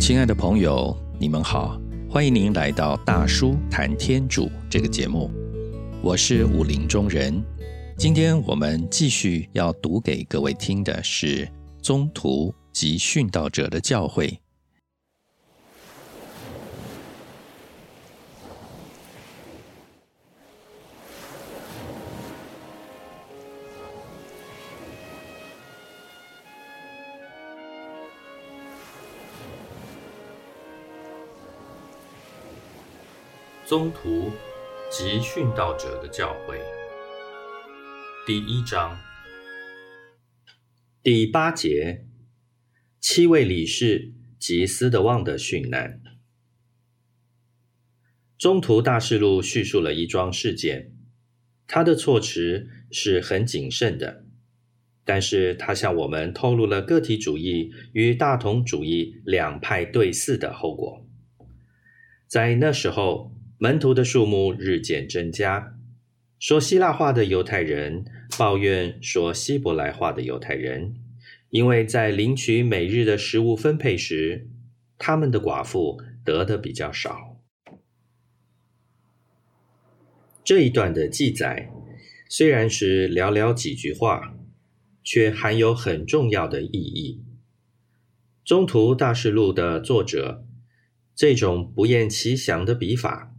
亲爱的朋友，你们好，欢迎您来到大叔谈天主这个节目，我是武林中人。今天我们继续要读给各位听的是宗徒及殉道者的教诲。宗徒及殉道者的教诲，第一章第八节，七位理事及斯德旺的殉难。中途大事录叙述了一桩事件，他的措辞是很谨慎的，但是他向我们透露了个体主义与大同主义两派对峙的后果。在那时候。门徒的数目日渐增加，说希腊话的犹太人抱怨说希伯来话的犹太人，因为在领取每日的食物分配时，他们的寡妇得的比较少。这一段的记载虽然是寥寥几句话，却含有很重要的意义。中途大事录的作者这种不厌其详的笔法。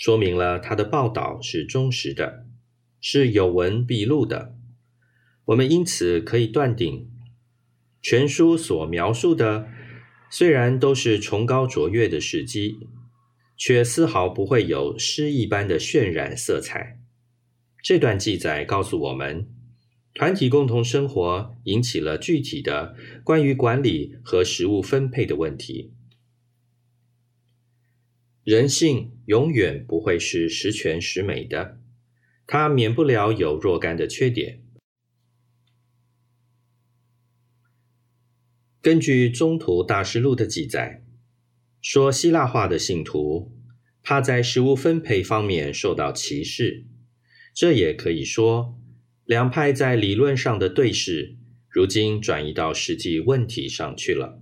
说明了他的报道是忠实的，是有文必录的。我们因此可以断定，全书所描述的虽然都是崇高卓越的事迹，却丝毫不会有诗一般的渲染色彩。这段记载告诉我们，团体共同生活引起了具体的关于管理和食物分配的问题。人性永远不会是十全十美的，它免不了有若干的缺点。根据中途大师录的记载，说希腊化的信徒怕在食物分配方面受到歧视，这也可以说两派在理论上的对视，如今转移到实际问题上去了。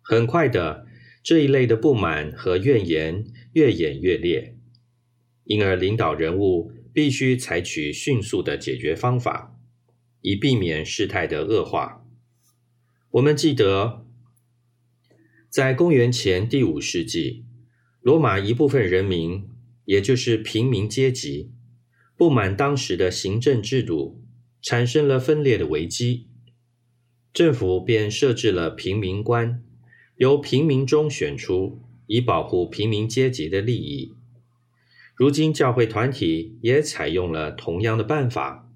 很快的。这一类的不满和怨言越演越烈，因而领导人物必须采取迅速的解决方法，以避免事态的恶化。我们记得，在公元前第五世纪，罗马一部分人民，也就是平民阶级，不满当时的行政制度，产生了分裂的危机，政府便设置了平民官。由平民中选出，以保护平民阶级的利益。如今教会团体也采用了同样的办法，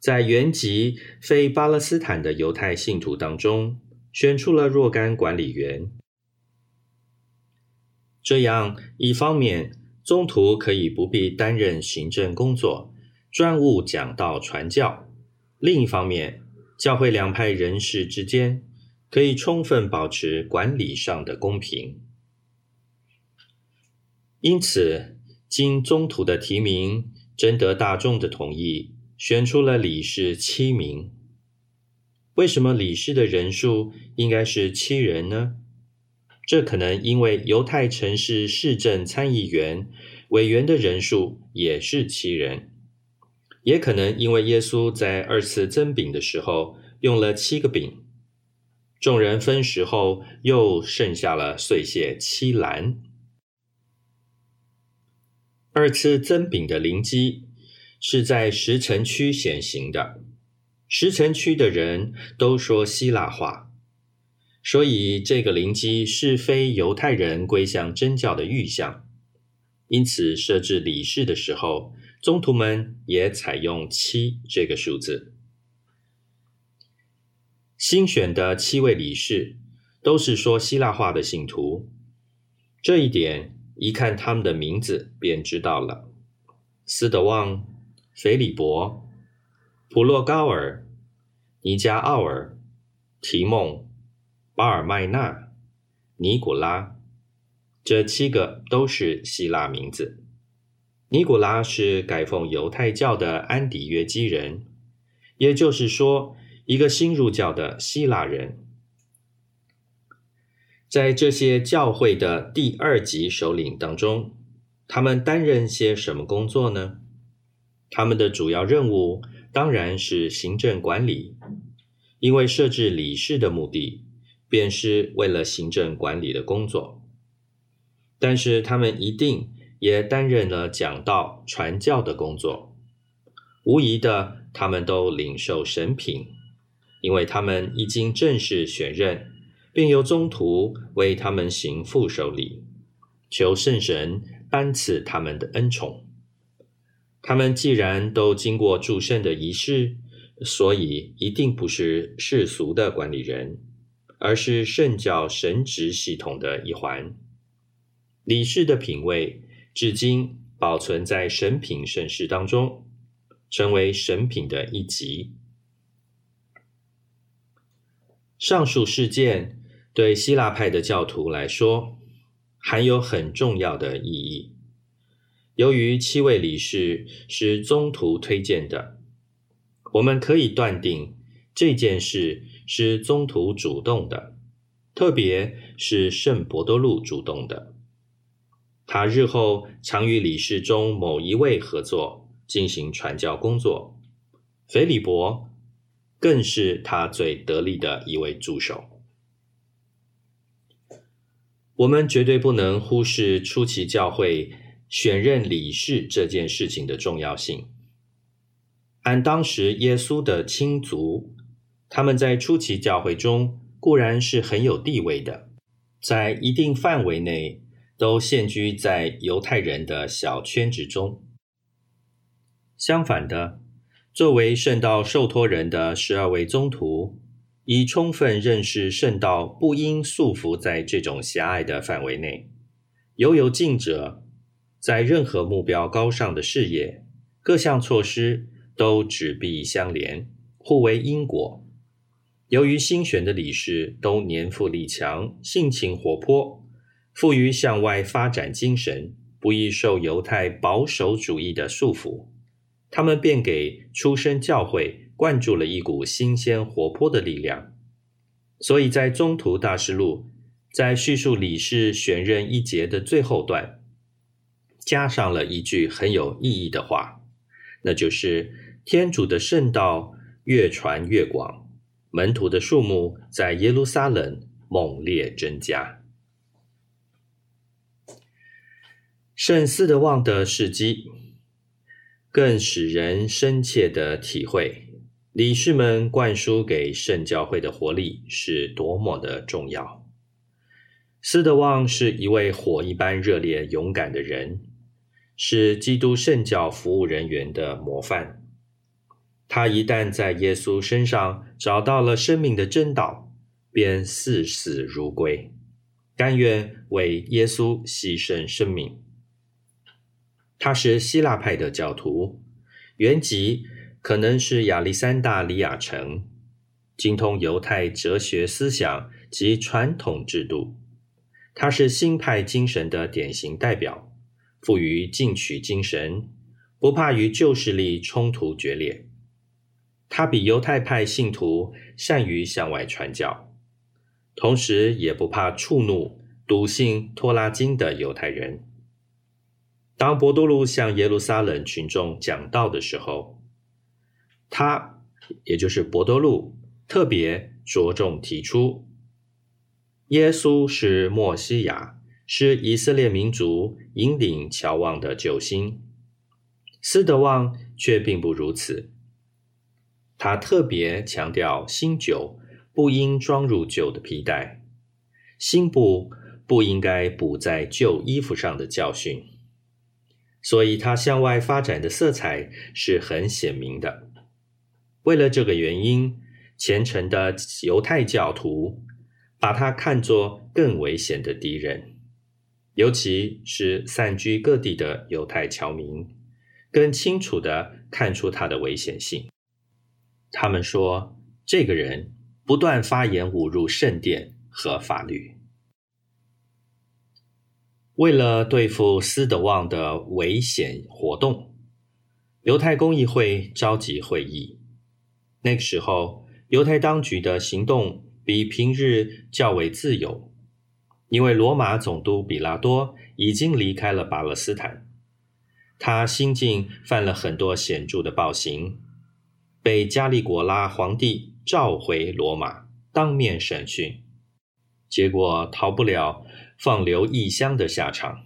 在原籍非巴勒斯坦的犹太信徒当中，选出了若干管理员。这样，一方面，宗徒可以不必担任行政工作，专务讲道传教；另一方面，教会两派人士之间。可以充分保持管理上的公平，因此，经中途的提名，征得大众的同意，选出了理事七名。为什么理事的人数应该是七人呢？这可能因为犹太城市市政参议员委员的人数也是七人，也可能因为耶稣在二次增饼的时候用了七个饼。众人分食后，又剩下了碎屑七篮。二次增饼的灵机是在石城区显形的，石城区的人都说希腊话，所以这个灵机是非犹太人归向真教的预象。因此，设置礼事的时候，宗徒们也采用七这个数字。新选的七位理事都是说希腊话的信徒，这一点一看他们的名字便知道了：斯德旺、腓里伯、普洛高尔、尼加奥尔、提梦、巴尔麦纳、尼古拉，这七个都是希腊名字。尼古拉是改奉犹太教的安迪约基人，也就是说。一个新入教的希腊人，在这些教会的第二级首领当中，他们担任些什么工作呢？他们的主要任务当然是行政管理，因为设置理事的目的便是为了行政管理的工作。但是他们一定也担任了讲道、传教的工作。无疑的，他们都领受神品，因为他们已经正式选任。并由宗徒为他们行副手礼，求圣神颁赐他们的恩宠。他们既然都经过祝圣的仪式，所以一定不是世俗的管理人，而是圣教神职系统的一环。理事的品位至今保存在神品圣事当中，成为神品的一级。上述事件。对希腊派的教徒来说，含有很重要的意义。由于七位理事是宗徒推荐的，我们可以断定这件事是宗徒主动的，特别是圣伯多禄主动的。他日后常与理事中某一位合作进行传教工作，腓利伯更是他最得力的一位助手。我们绝对不能忽视初期教会选任理事这件事情的重要性。按当时耶稣的亲族，他们在初期教会中固然是很有地位的，在一定范围内都现居在犹太人的小圈子中。相反的，作为圣道受托人的十二位宗徒。已充分认识圣道，不应束缚在这种狭隘的范围内。犹有近者，在任何目标高尚的事业，各项措施都纸币相连，互为因果。由于新选的理事都年富力强，性情活泼，富于向外发展精神，不易受犹太保守主义的束缚，他们便给出身教会。灌注了一股新鲜活泼的力量，所以在中途大师录在叙述李氏选任一节的最后段，加上了一句很有意义的话，那就是天主的圣道越传越广，门徒的数目在耶路撒冷猛烈增加。圣斯德旺的事迹，更使人深切的体会。理事们灌输给圣教会的活力是多么的重要。斯德旺是一位火一般热烈、勇敢的人，是基督圣教服务人员的模范。他一旦在耶稣身上找到了生命的真道，便视死如归，甘愿为耶稣牺牲生命。他是希腊派的教徒，原籍。可能是亚历山大里亚城，精通犹太哲学思想及传统制度。他是新派精神的典型代表，富于进取精神，不怕与旧势力冲突决裂。他比犹太派信徒善于向外传教，同时也不怕触怒笃信托拉经的犹太人。当博多禄向耶路撒冷群众讲道的时候，他，也就是博多禄，特别着重提出，耶稣是墨西亚，是以色列民族引领乔望的救星。斯德旺却并不如此，他特别强调新酒不应装入旧的皮带，新布不应该补在旧衣服上的教训，所以他向外发展的色彩是很显明的。为了这个原因，虔诚的犹太教徒把他看作更危险的敌人，尤其是散居各地的犹太侨民，更清楚的看出他的危险性。他们说，这个人不断发言侮辱圣殿和法律。为了对付斯德旺的危险活动，犹太公议会召集会议。那个时候，犹太当局的行动比平日较为自由。因为罗马总督比拉多已经离开了巴勒斯坦，他新近犯了很多显著的暴行，被加利果拉皇帝召回罗马，当面审讯，结果逃不了放流异乡的下场。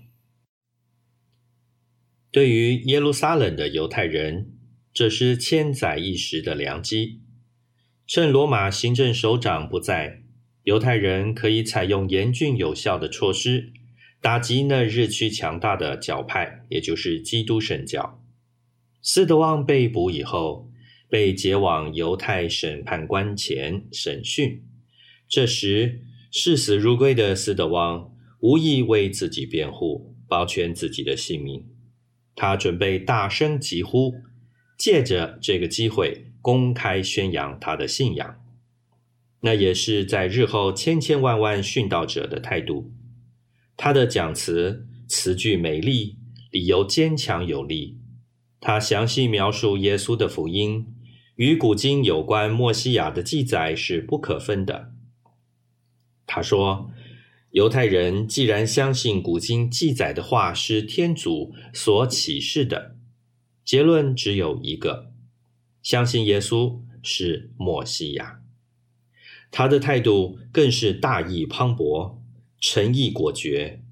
对于耶路撒冷的犹太人，这是千载一时的良机，趁罗马行政首长不在。犹太人可以采用严峻有效的措施，打击那日趋强大的教派，也就是基督神教。斯德旺被捕以后，被解往犹太审判官前审讯。这时，视死如归的斯德旺无意为自己辩护，保全自己的性命。他准备大声疾呼，借着这个机会公开宣扬他的信仰。那也是在日后千千万万殉道者的态度。他的讲词词句美丽，理由坚强有力。他详细描述耶稣的福音，与古今有关墨西亚的记载是不可分的。他说：“犹太人既然相信古今记载的话是天主所启示的，结论只有一个：相信耶稣是墨西亚。”他的态度更是大义磅礴，诚意果决。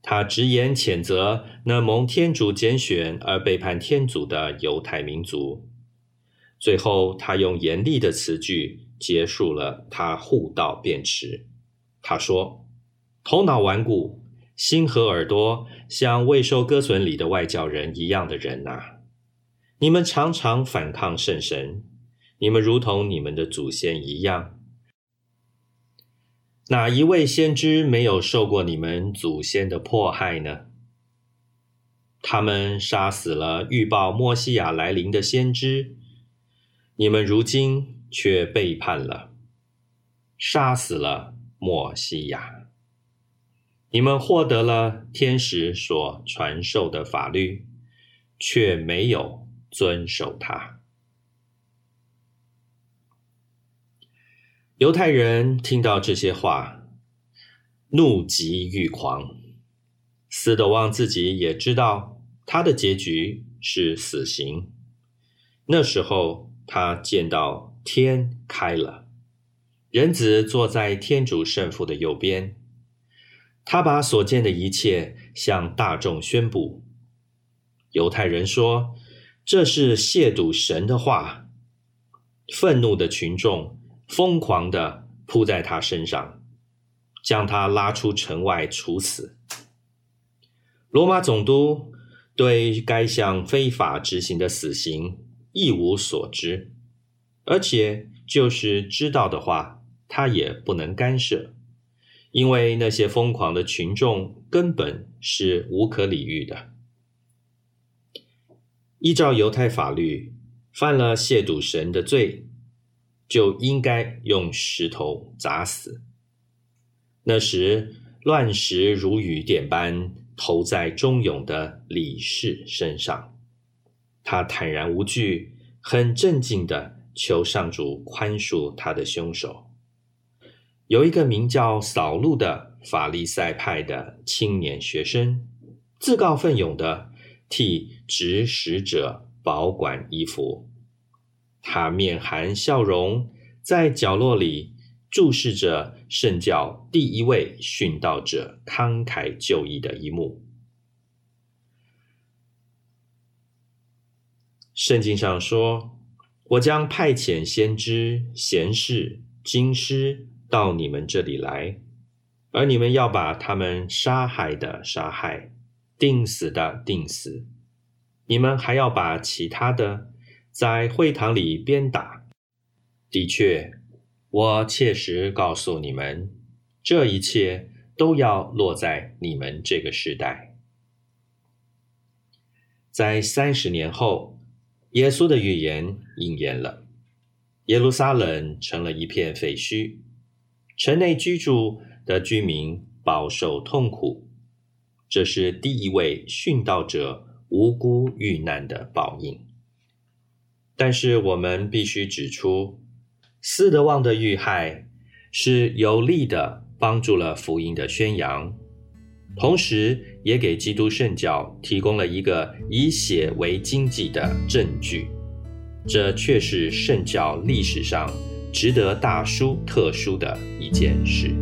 他直言谴责那蒙天主拣选而背叛天主的犹太民族。最后，他用严厉的词句结束了他护道辩词。他说：“头脑顽固、心和耳朵像未受割损里的外教人一样的人呐，你们常常反抗圣神，你们如同你们的祖先一样。”哪一位先知没有受过你们祖先的迫害呢？他们杀死了预报摩西亚来临的先知，你们如今却背叛了，杀死了摩西亚。你们获得了天使所传授的法律，却没有遵守它。犹太人听到这些话，怒极欲狂。斯德旺自己也知道他的结局是死刑。那时候，他见到天开了，人子坐在天主圣父的右边。他把所见的一切向大众宣布。犹太人说：“这是亵渎神的话。”愤怒的群众。疯狂的扑在他身上，将他拉出城外处死。罗马总督对该项非法执行的死刑一无所知，而且就是知道的话，他也不能干涉，因为那些疯狂的群众根本是无可理喻的。依照犹太法律，犯了亵渎神的罪。就应该用石头砸死。那时，乱石如雨点般投在忠勇的李氏身上，他坦然无惧，很镇静的求上主宽恕他的凶手。有一个名叫扫路的法利赛派的青年学生，自告奋勇的替执使者保管衣服。他面含笑容，在角落里注视着圣教第一位殉道者慷慨就义的一幕。圣经上说：“我将派遣先知、贤士、经师到你们这里来，而你们要把他们杀害的杀害，定死的定死。你们还要把其他的。”在会堂里鞭打。的确，我切实告诉你们，这一切都要落在你们这个时代。在三十年后，耶稣的预言应验了，耶路撒冷成了一片废墟，城内居住的居民饱受痛苦，这是第一位殉道者无辜遇难的报应。但是我们必须指出，斯德旺的遇害是有力的帮助了福音的宣扬，同时也给基督圣教提供了一个以血为经济的证据，这却是圣教历史上。值得大书特书的一件事。